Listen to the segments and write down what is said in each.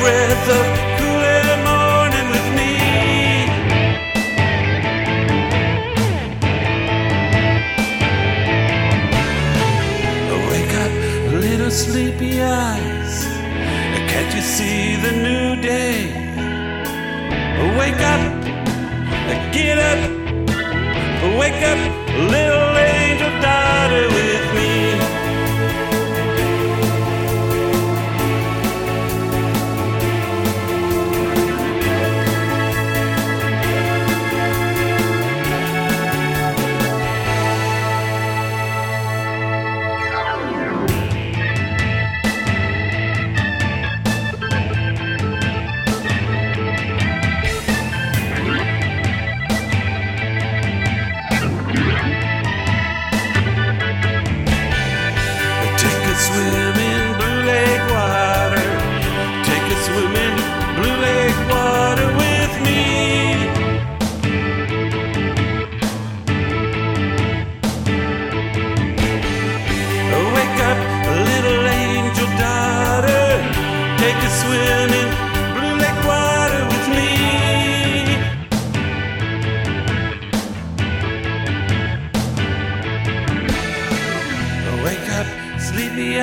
breath of cool air morning with me. Wake up, little sleepy eyes. Can't you see the new day? Wake up, get up, wake up, little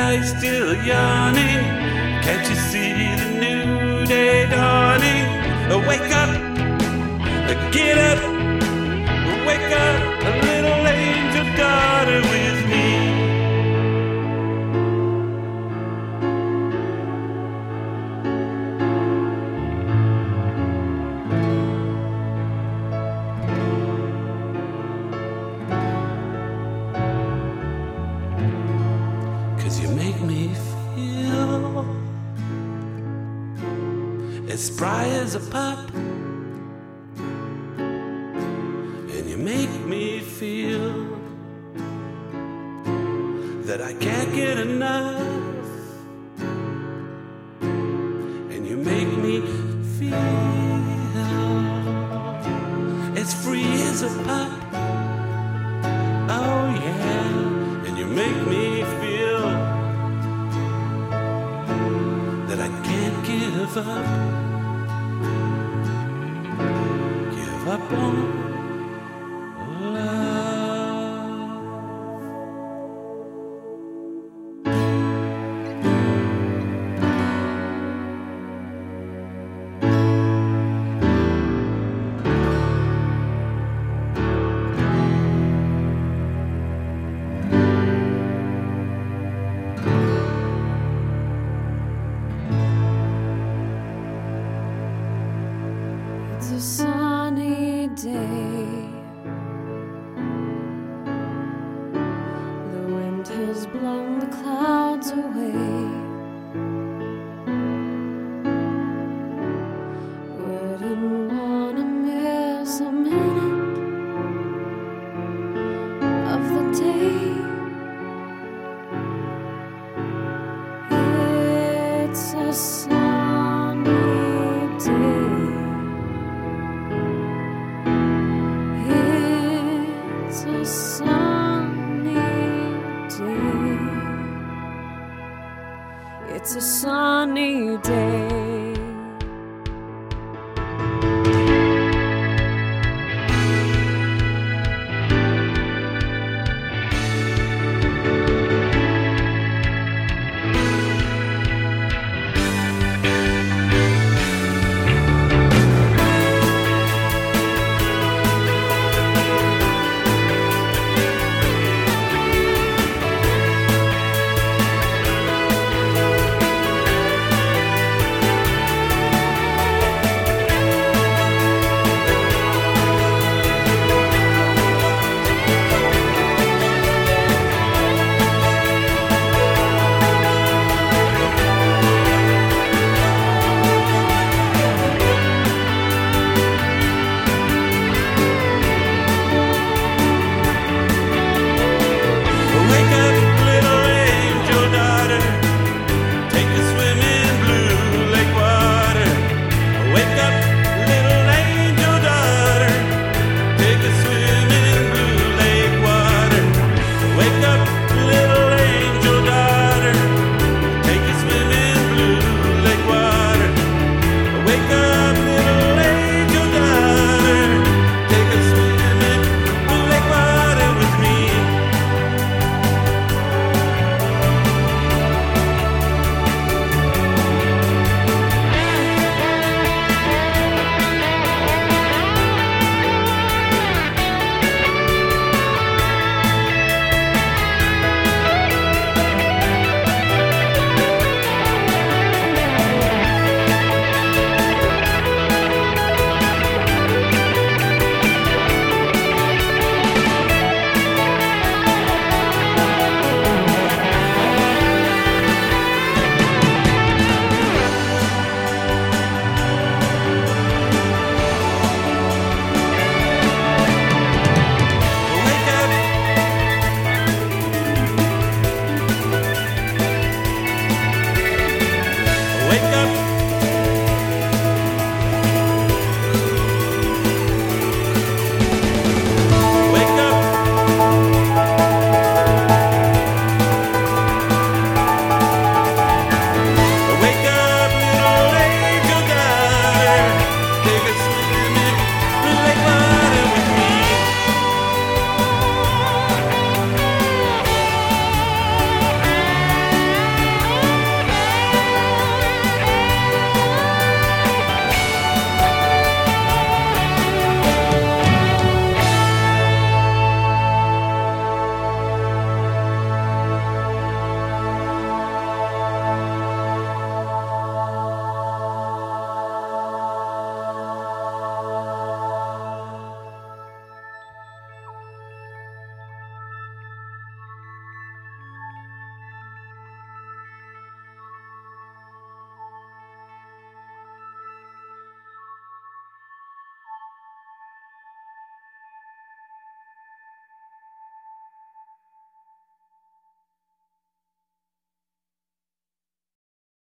eyes still yawning. Can't you see the new day dawning? Wake up, get up, me feel as spry as a pup. And you make me feel that I can't get enough. And you make me feel as free as a pup. Give up. A sunny day. The wind has blown It's a sunny day.